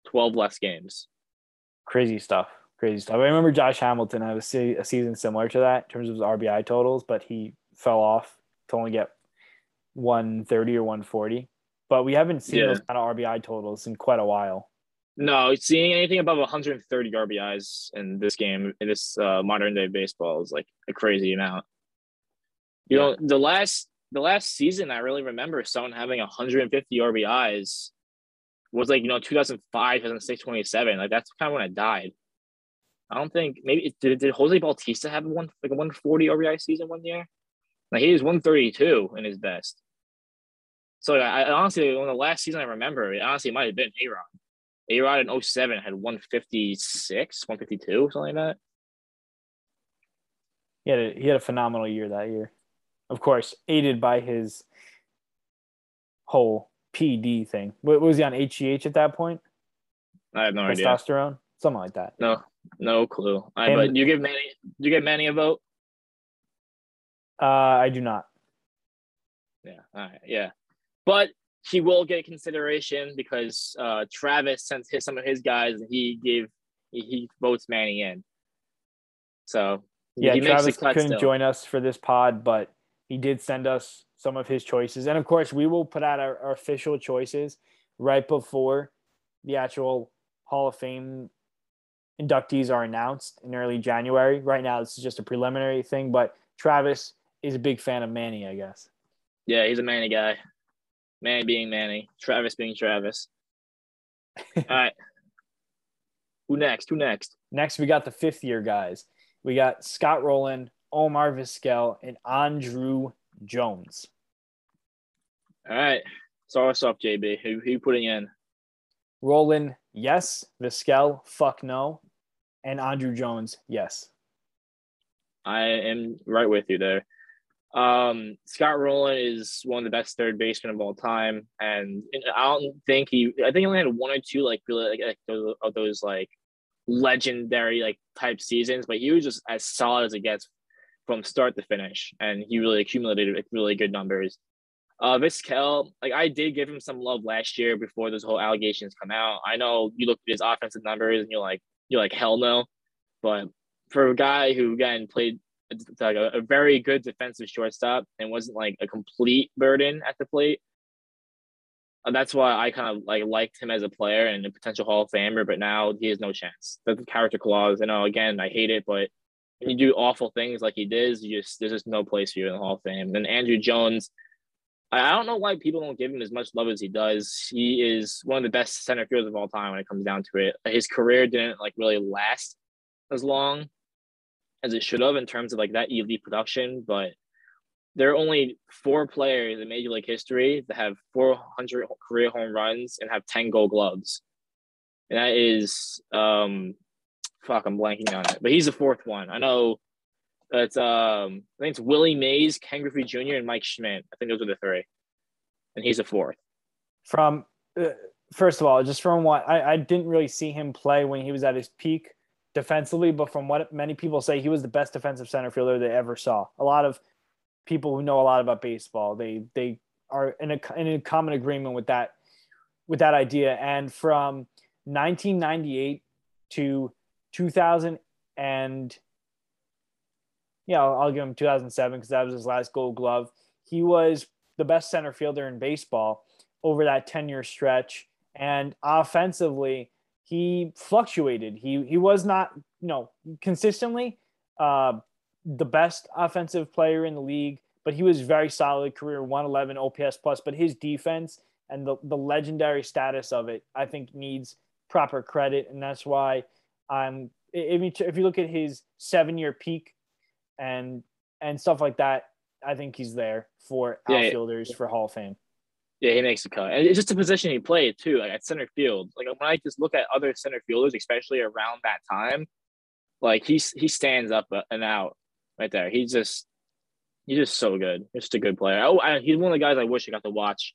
12 less games. Crazy stuff. Crazy stuff. I remember Josh Hamilton had a, se- a season similar to that in terms of his RBI totals, but he fell off to only get 130 or 140. But we haven't seen yeah. those kind of RBI totals in quite a while. No, seeing anything above 130 RBIs in this game, in this uh, modern day baseball, is like a crazy amount. You yeah. know, the last the last season I really remember someone having 150 RBIs was like you know 2005, 2006, 27. Like that's kind of when I died. I don't think maybe did, did Jose Bautista have one like a 140 RBI season one year? Like he was 132 in his best. So I, I honestly, on the last season I remember, it honestly might have been A Rod. A Rod in 07 had 156, 152, something like that. He had a, he had a phenomenal year that year. Of course, aided by his whole PD thing. What was he on HGH at that point? I have no Testosterone? idea. Testosterone, something like that. No, no clue. I, but you give Manny, you give Manny a vote? Uh, I do not. Yeah. All right. Yeah, but he will get consideration because uh, Travis sent his, some of his guys, and he gave he, he votes Manny in. So yeah, Travis couldn't still. join us for this pod, but he did send us some of his choices. And of course, we will put out our, our official choices right before the actual Hall of Fame inductees are announced in early January. Right now, this is just a preliminary thing, but Travis is a big fan of Manny, I guess. Yeah, he's a Manny guy. Manny being Manny, Travis being Travis. All right. Who next? Who next? Next, we got the fifth year guys. We got Scott Rolen, Omar Vizquel, and Andruw Jones. All right. So what's up, JB? Who, who you putting in? Rolen, yes. Vizquel, fuck no. And Andruw Jones, yes. I am right with you there. Um, Scott Rolen is one of the best third basemen of all time, and I don't think he. I think he only had one or two like really like, like of those like legendary like type seasons, but he was just as solid as it gets from start to finish, and he really accumulated like, really good numbers. Uh, Vizquel, like I did give him some love last year before those whole allegations come out. I know you look at his offensive numbers and you're like, you're like hell no, but for a guy who again played like a, a very good defensive shortstop and wasn't like a complete burden at the plate, uh, that's why I kind of like liked him as a player and a potential Hall of Famer. But now he has no chance. The character clause. I know again I hate it, but when you do awful things like he did, you just there's just no place for you in the Hall of Fame. And Andruw Jones, I don't know why people don't give him as much love as he does. He is one of the best center fielders of all time when it comes down to it. His career didn't like really last as long as it should have in terms of like that elite production, but there are only four players in Major League history that have 400 career home runs and have 10 Gold Gloves, and that is um, fuck, I'm blanking on it, but he's the fourth one. I know it's um I think it's Willie Mays, Ken Griffey Jr., and Mike Schmidt. I think those are the three, and he's the fourth. From uh, first of all, just from what I, I didn't really see him play when he was at his peak defensively, but from what many people say, he was the best defensive center fielder they ever saw. A lot of people who know a lot about baseball, they they are in a in a common agreement with that with that idea. And from 1998 to 2000 and yeah, I'll, I'll give him 2007 because that was his last Gold Glove. He was the best center fielder in baseball over that 10 year stretch, and offensively he fluctuated. He he was not you know consistently uh, the best offensive player in the league, but he was very solid career 111 OPS plus. But his defense and the, the legendary status of it, I think, needs proper credit, and that's why I'm. If you if you look at his seven year peak, and and stuff like that, I think he's there for outfielders yeah, yeah. for Hall of Fame. Yeah, he makes a cut, and it's just the position he played too, like at center field. Like when I just look at other center fielders, especially around that time, like he's he stands up uh, and out right there. He's just he's just so good. He's just a good player. Oh, I, he's one of the guys I wish I got to watch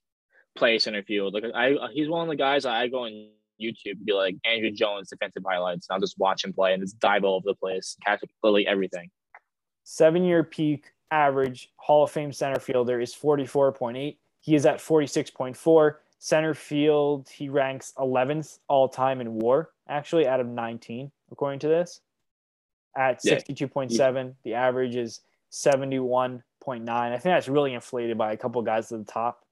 play center field. Like I, uh, he's one of the guys I go on YouTube and be like Andruw Jones defensive highlights. And I'll just watch him play and just dive all over the place, catch literally everything. Seven year peak average Hall of Fame center fielder is 44.8. He is at 46.4. Center field, he ranks 11th all time in war, actually, out of 19, according to this, at 62.7. Yeah. The average is 71.9. I think that's really inflated by a couple guys at the top.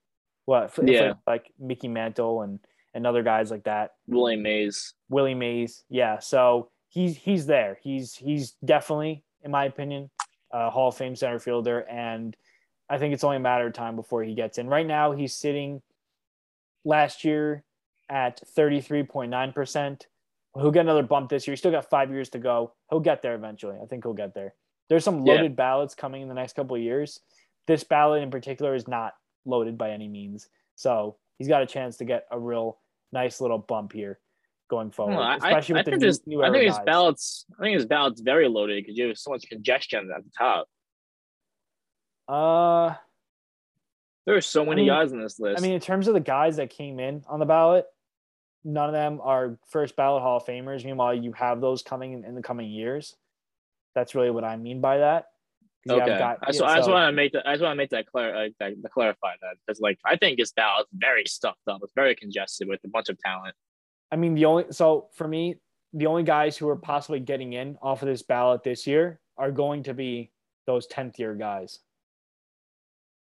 What? Yeah. Like Mickey Mantle and, and other guys like that. Willie Mays. Willie Mays. Yeah. So he's he's there. He's he's definitely, in my opinion, a Hall of Fame center fielder, and I think it's only a matter of time before he gets in. Right now, he's sitting last year at 33.9%. He'll get another bump this year. He's still got five years to go. He'll get there eventually. I think he'll get there. There's some loaded yeah. ballots coming in the next couple of years. This ballot in particular is not loaded by any means. So he's got a chance to get a real nice little bump here going forward, especially I, with I the new, new I think his ballots. I think his ballots very loaded because you have so much congestion at the top. Uh, there are so many I mean, guys on this list. I mean, in terms of the guys that came in on the ballot, none of them are first ballot Hall of Famers. Meanwhile, you have those coming in, in the coming years. That's really what I mean by that. Okay, got, I, so, yeah, I just want to make that. I just want to make that clear. Uh, that, that clarify that because, like, I think his ballot is very stuffed up. It's very congested with a bunch of talent. I mean, the only so for me, the only guys who are possibly getting in off of this ballot this year are going to be those tenth year guys.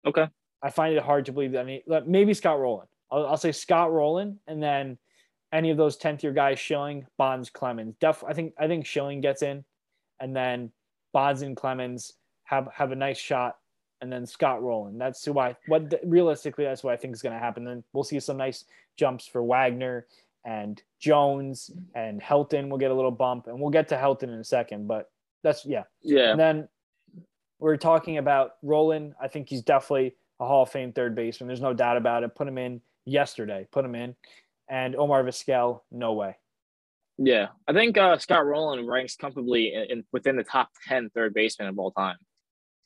Okay. I find it hard to believe that. I mean, maybe Scott Rolen. I'll, I'll say Scott Rolen, and then any of those tenth year guys: Schilling, Bonds, Clemens. Def, I think I think Schilling gets in, and then Bonds and Clemens have have a nice shot, and then Scott Rolen. That's who I what realistically that's what I think is going to happen. Then we'll see some nice jumps for Wagner and Jones and Helton will get a little bump, and we'll get to Helton in a second. But that's yeah, yeah. And then we're talking about Rolen. I think he's definitely a Hall of Fame third baseman. There's no doubt about it. Put him in yesterday. Put him in, and Omar Vizquel, no way. Yeah, I think uh, Scott Rolen ranks comfortably in, in, within the top 10 third baseman of all time.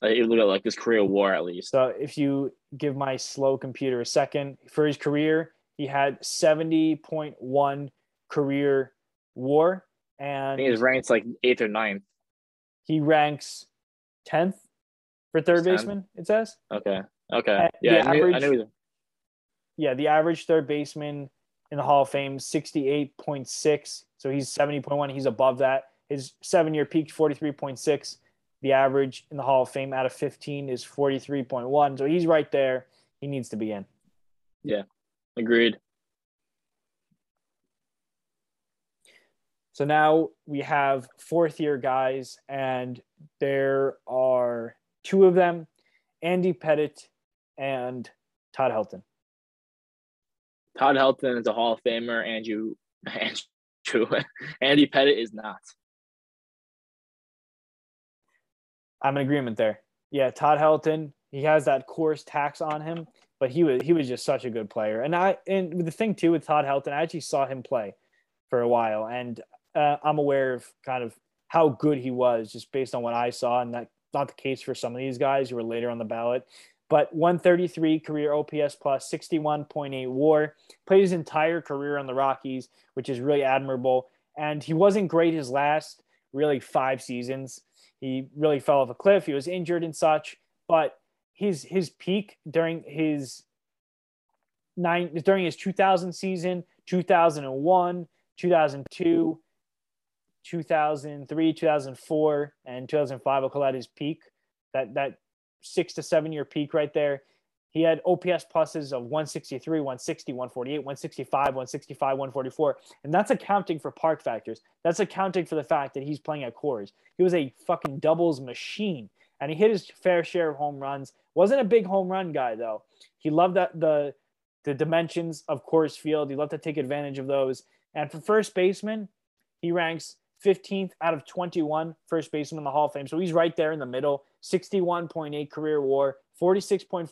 Uh, you look at like his career WAR at least. So if you give my slow computer a second for his career, he had 70.1 career WAR, and his ranked like eighth or ninth. He ranks 10th for third baseman. It says. Okay. Okay. yeah, I knew, I knew Yeah, the average third baseman in the Hall of Fame 68.6. So he's 70.1. He's above that. His seven year peak 43.6. The average in the Hall of Fame out of 15 is 43.1. So he's right there. He needs to be in. Yeah, agreed. So now we have fourth year guys, and there are two of them Andy Pettitte and Todd Helton. Todd Helton is a Hall of Famer. Andrew, Andrew Andy Pettitte is not. I'm in agreement there. Yeah, Todd Helton, he has that Coors tax on him, but he was he was just such a good player. And I and the thing too with Todd Helton, I actually saw him play for a while, and uh, I'm aware of kind of how good he was just based on what I saw, and that not the case for some of these guys who were later on the ballot. But 133 career OPS plus, 61.8 WAR. Played his entire career on the Rockies, which is really admirable. And he wasn't great his last really five seasons. He really fell off a cliff. He was injured and such. But his his peak during his nine during his 2000 season, 2001, 2002, 2003, 2004, and 2005. I'll call that his peak. That that six to seven year peak right there. He had OPS pluses of 163, 160, 148, 165, 165, 144. And that's accounting for park factors. That's accounting for the fact that he's playing at Coors. He was a fucking doubles machine. And he hit his fair share of home runs. Wasn't a big home run guy though. He loved that the the dimensions of Coors Field. He loved to take advantage of those. And for first baseman, he ranks 15th out of 21 first baseman in the Hall of Fame. So he's right there in the middle. 61.8 career war, 46.4,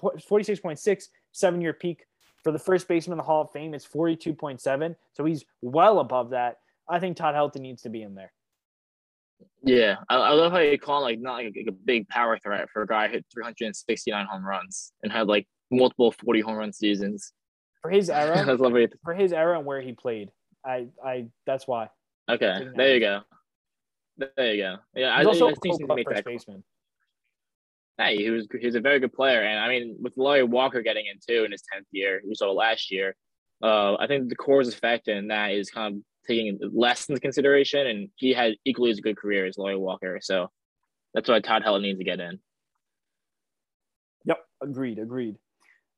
46.6 seven year peak. For the first baseman in the Hall of Fame, it's 42.7. So he's well above that. I think Todd Helton needs to be in there. Yeah, I, I love how you call like not like a, like a big power threat for a guy who hit 369 home runs and had like multiple 40 home run seasons. For his era, for his era and where he played, I, I that's why. Okay, there you go. There you go. Yeah, He's I, also I think he's make that baseman. Hey, he was he's a very good player, and I mean with Larry Walker getting in too in his tenth year, we saw last year. Uh, I think the Coors effect and that is kind of taking less into consideration, and he had equally as good career as Larry Walker, so that's why Todd Helton needs to get in. Yep, agreed, agreed.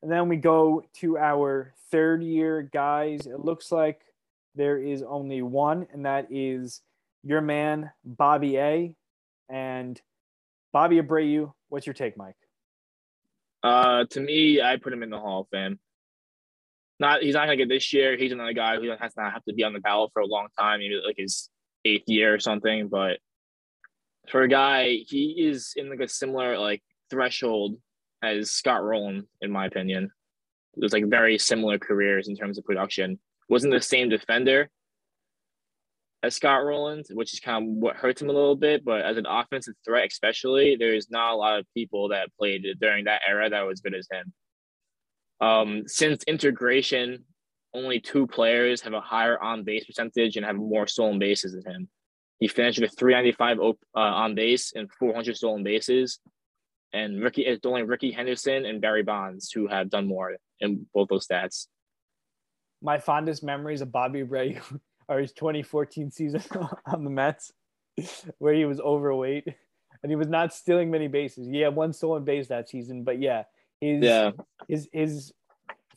And then we go to our third year guys. It looks like there is only one, and that is your man, Bobby A. And Bobby Abreu, what's your take, Mike? Uh, to me, I put him in the Hall of Fame. Not he's not gonna get this year. He's another guy who has not have to be on the ballot for a long time, maybe like his eighth year or something. But for a guy, he is in like a similar like threshold as Scott Rolen, in my opinion. It was like very similar careers in terms of production wasn't the same defender as Scott Rolen, which is kind of what hurts him a little bit. But as an offensive threat, especially, there's not a lot of people that played during that era that was good as him. Um, since integration, only two players have a higher on base percentage and have more stolen bases than him. He finished with 395 uh, on base and 400 stolen bases. And Rickey, it's only Rickey Henderson and Barry Bonds who have done more in both those stats my fondest memories of Bobby Abreu are his 2014 season on the Mets, where he was overweight and he was not stealing many bases. He had one stolen base that season, but yeah, his yeah. his his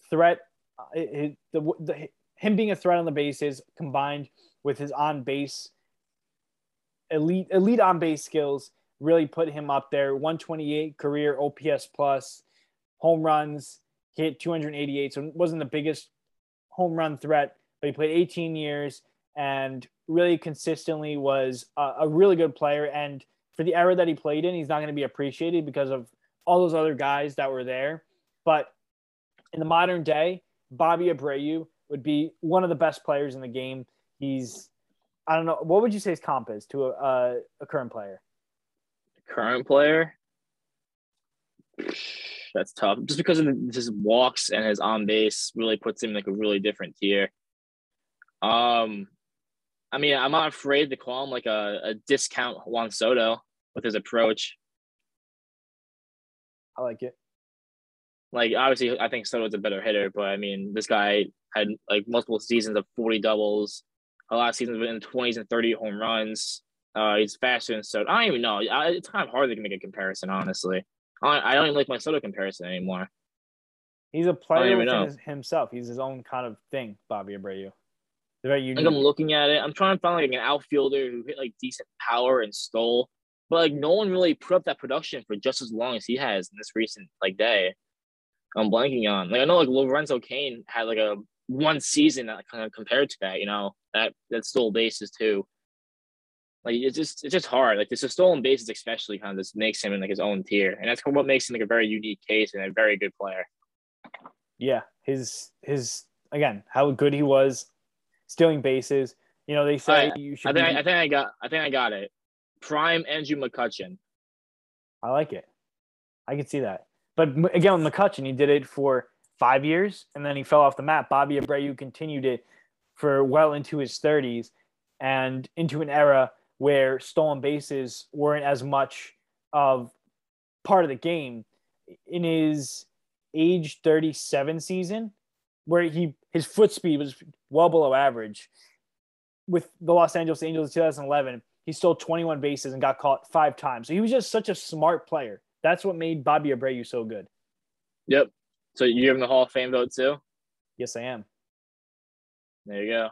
threat, uh, his, the, the him being a threat on the bases combined with his on base elite elite on base skills really put him up there. 128 career OPS plus, home runs, hit 288. So it wasn't the biggest home run threat, but he played 18 years and really consistently was a, a really good player. And for the era that he played in, he's not going to be appreciated because of all those other guys that were there. But in the modern day, Bobby Abreu would be one of the best players in the game. He's, I don't know, what would you say his comp is to a, a, a current player? Current player? That's tough. Just because of his walks and his on base really puts him like a really different tier. Um, I mean, I'm not afraid to call him like a, a discount Juan Soto with his approach. I like it. Like obviously, I think Soto's a better hitter, but I mean, this guy had like multiple seasons of 40 doubles, a lot of seasons in the 20s and 30 home runs. Uh, he's faster than Soto. I don't even know. I, It's kind of hard to make a comparison, honestly. I don't even like my Soto comparison anymore. He's a player within himself. He's his own kind of thing, Bobby Abreu. Very unique. Like I'm looking at it. I'm trying to find like an outfielder who hit like decent power and stole, but like no one really put up that production for just as long as he has in this recent like day. I'm blanking on. Like I know like Lorenzo Cain had like a one season that kind of compared to that, you know, that that stole bases too. Like it's just it's just hard. Like the stolen bases especially kind of just makes him in like his own tier, and that's what makes him like a very unique case and a very good player. Yeah, his his again how good he was stealing bases. You know, they say you should. I think be- I, I think I got I think I got it. Prime Andrew McCutchen. I like it. I can see that. But again, with McCutchen, he did it for five years and then he fell off the map. Bobby Abreu continued it for well into his 30s and into an era where stolen bases weren't as much of part of the game. In his age 37 season, where he his foot speed was well below average, with the Los Angeles Angels in 2011, he stole 21 bases and got caught five times. So he was just such a smart player. That's what made Bobby Abreu so good. Yep. So you give him the Hall of Fame vote too? Yes, I am. There you go.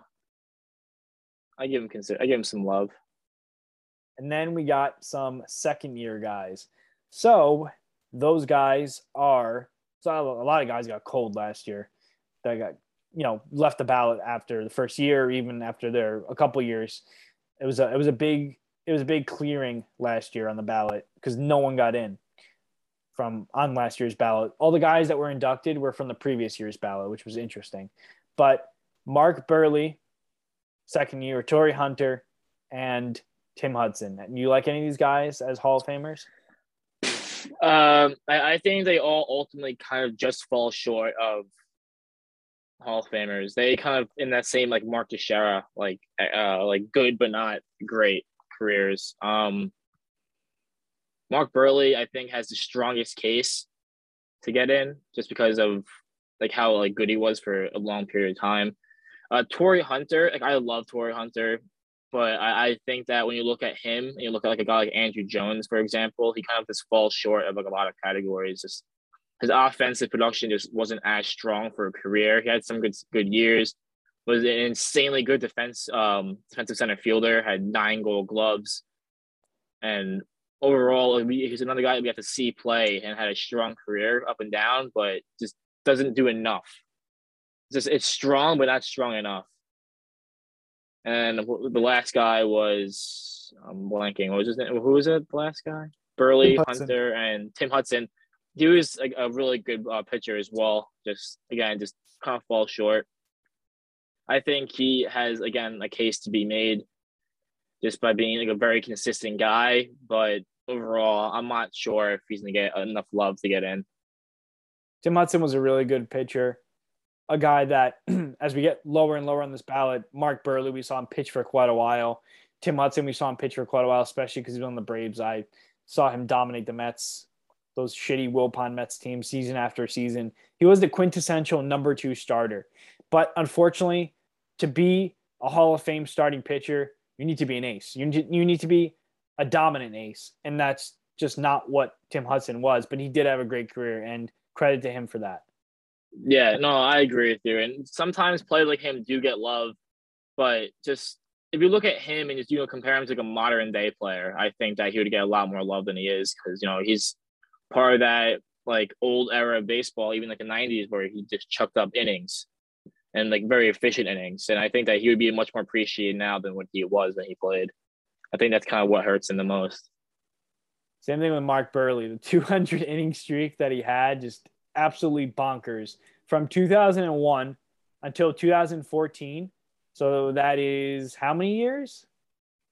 I give him consider I give him some love. And then we got some second year guys. So those guys are so a lot of guys got cold last year. That got you know left the ballot after the first year, even after their a couple years. It was a it was a big it was a big clearing last year on the ballot because no one got in from on last year's ballot. All the guys that were inducted were from the previous year's ballot, which was interesting. But Mark Buehrle, second year, Torii Hunter, and Tim Hudson. And you like any of these guys as Hall of Famers? Um, I, I think they all ultimately kind of just fall short of Hall of Famers. They kind of in that same like Mark Teixeira, like uh, like good but not great careers. Um, Mark Buehrle, I think, has the strongest case to get in, just because of like how like good he was for a long period of time. Uh, Torii Hunter, like I love Torii Hunter, but I, I think that when you look at him and you look at like a guy like Andruw Jones, for example, he kind of just falls short of like a lot of categories. Just his offensive production just wasn't as strong for a career. He had some good good years. Was an insanely good defense um defensive center fielder. Had nine Gold Gloves, and overall he's another guy that we have to see play and had a strong career up and down, but just doesn't do enough. Just it's strong, but not strong enough. And the last guy was I'm blanking. What was his name? Who was it? The last guy? Buehrle Hunter and Tim Hudson. He was like a really good uh, pitcher as well. Just again, just kind of fall short. I think he has again a case to be made, just by being like a very consistent guy. But overall, I'm not sure if he's gonna get enough love to get in. Tim Hudson was a really good pitcher. A guy that, as we get lower and lower on this ballot, Mark Buehrle, we saw him pitch for quite a while. Tim Hudson, we saw him pitch for quite a while, especially because he was on the Braves. I saw him dominate the Mets, those shitty Wilpon Mets teams, season after season. He was the quintessential number two starter. But unfortunately, to be a Hall of Fame starting pitcher, you need to be an ace. You need, you need to be a dominant ace. And that's just not what Tim Hudson was. But he did have a great career, and credit to him for that. Yeah, no, I agree with you. And sometimes players like him do get love, but just if you look at him and just you know compare him to like a modern day player, I think that he would get a lot more love than he is because you know he's part of that like old era of baseball, even like the '90s, where he just chucked up innings and like very efficient innings. And I think that he would be much more appreciated now than what he was when he played. I think that's kind of what hurts him the most. Same thing with Mark Buehrle. The 200 inning streak that he had, just absolutely bonkers. From 2001 until 2014. So that is how many years?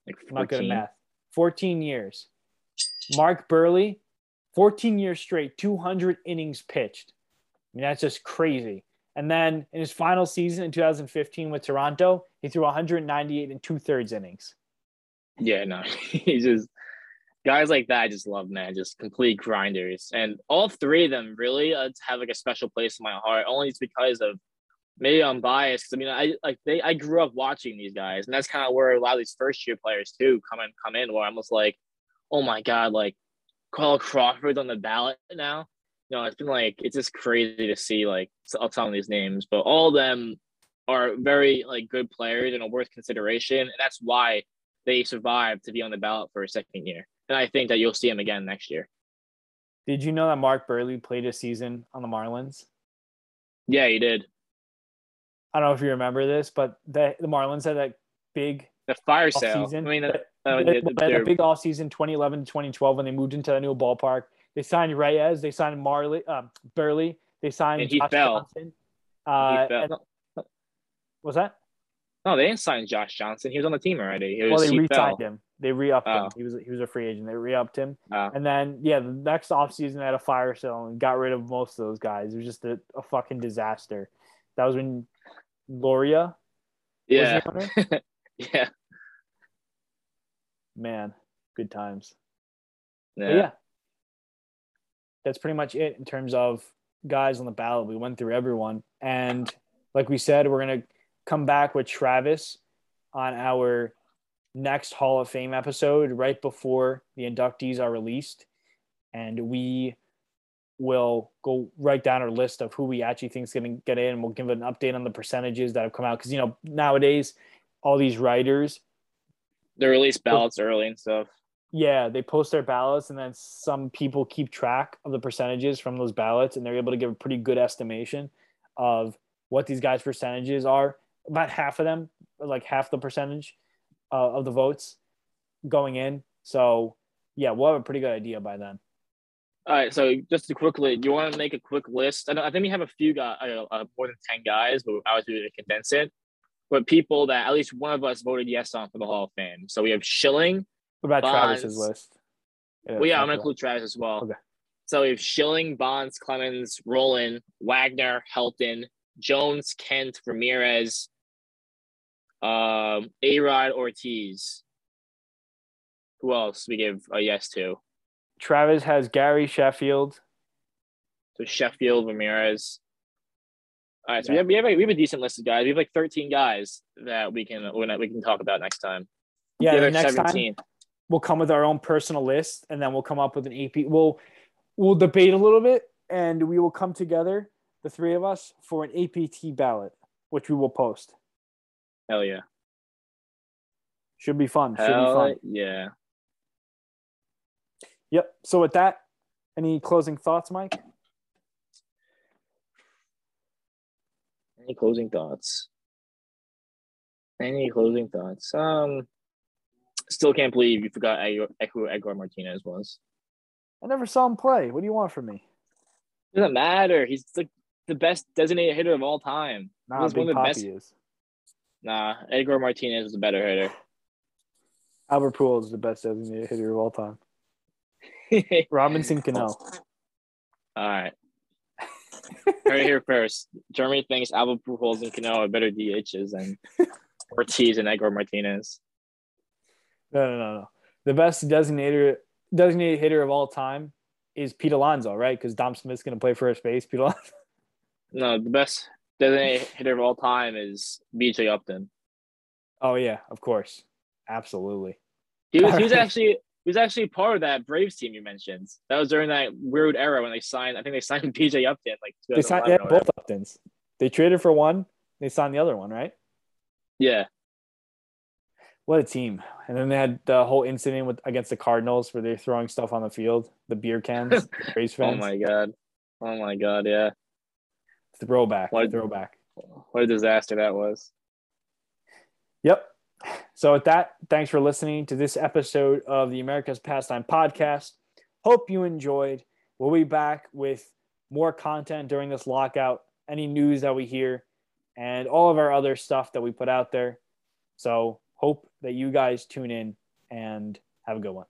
Like I'm not good at 14. math. 14 years. Mark Buehrle, 14 years straight, 200 innings pitched. I mean, that's just crazy. And then in his final season in 2015 with Toronto, he threw 198 and two thirds innings. Yeah, no, he's just guys like that. I just love, man. Just complete grinders, and all three of them really uh, have like a special place in my heart. Only it's because of maybe I'm biased. I mean, I like they. I grew up watching these guys, and that's kind of where a lot of these first year players too come in. Come in where I'm almost like, oh my god, like Carl Crawford's on the ballot now. You know, it's been like it's just crazy to see like I'll tell these names, but all of them are very like good players and are worth consideration, and that's why they survived to be on the ballot for a second year. And I think that you'll see him again next year. Did you know that Mark Buehrle played a season on the Marlins? Yeah, he did. I don't know if you remember this, but the, the Marlins had that big The fire sale. offseason. I mean, uh, They- they the- had the- a big offseason 2011 to 2012 when they moved into a new ballpark. They signed Reyes, they signed Marley, um, Buehrle, they signed And he Josh fell. Johnson. Uh, he fell. and- was that? No, they didn't sign Josh Johnson. He was on the team already. He Well, they he re-signed fell. him. They re-upped him. Oh. He was he was a free agent. They re-upped him, Oh. and then yeah, the next offseason they had a fire sale and got rid of most of those guys. It was just a, a fucking disaster. That was when Loria Yeah, was the yeah, Man, good times. Yeah. yeah, that's pretty much it in terms of guys on the ballot. We went through everyone, and like we said, we're gonna come back with Travis on our next Hall of Fame episode right before the inductees are released, and we will go write down our list of who we actually think is going to get in. We'll give an update on the percentages that have come out because you know nowadays all these writers They release ballots early and stuff. yeah, they post their ballots, and then some people keep track of the percentages from those ballots, and they're able to give a pretty good estimation of what these guys' percentages are. About half of them, like half the percentage uh, of the votes going in. So, yeah, we'll have a pretty good idea by then. All right, so just to quickly, do you want to make a quick list? I, know, I think we have a few guys, uh, uh, more than ten guys, but I was going to condense it. But people that at least one of us voted yes on for the Hall of Fame. So we have Schilling. What about Bonds. Travis's list? Well, yeah, I'm going to include Travis as well. Okay. So we have Schilling, Bonds, Clemens, Rolen, Wagner, Helton, Jones, Kent, Ramirez, um, A-Rod, Ortiz. Who else we give a yes to? Travis has Gary Sheffield. So Sheffield, Ramirez. All right, so we Yeah. have we have a, we have a decent list of guys. We have like 13 guys that we can we can talk about next time. Yeah, The next time we'll come with our own personal list and then we'll come up with an AP. We'll we'll debate a little bit and we will come together, the three of us, for an APT ballot, which we will post. Hell yeah. Should be fun. Should be Hell fun. yeah. Yep. So with that, any closing thoughts, Mike? Any closing thoughts? Any closing thoughts? Um, still can't believe you forgot who Edgar Martinez was. I never saw him play. What do you want from me? Doesn't matter. He's like the best designated hitter of all time. Nah, He's one of the best- is. Nah, Edgar Martinez is a better hitter. Albert Pujols is the best designated hitter of all time. Robinson Cano. all right. right here first. Jeremy thinks Albert Pujols and Cano are better DHs than Ortiz and Edgar Martinez. No, no, no, no. The best designated designated hitter of all time is Pete Alonso, right? Because Dom Smith's going to play first base. Pete Alonso. No, the best designated hitter of all time is BJ Upton. Oh yeah, of course, absolutely. He was, he was actually he was actually part of that Braves team you mentioned. That was during that weird era when they signed. I think they signed BJ Upton like They signed 2011 yeah, both. Uptons. They traded for one. They signed the other one, right? Yeah, What a team! And then they had the whole incident with against the Cardinals where they're throwing stuff on the field, the beer cans, the Braves Oh my god. Oh my god. Yeah. Throwback, What- throwback. What a disaster that was. Yep. So with that, thanks for listening to this episode of the America's Pastime Podcast. Hope you enjoyed. We'll be back with more content during this lockout, any news that we hear, and all of our other stuff that we put out there. So hope that you guys tune in and have a good one.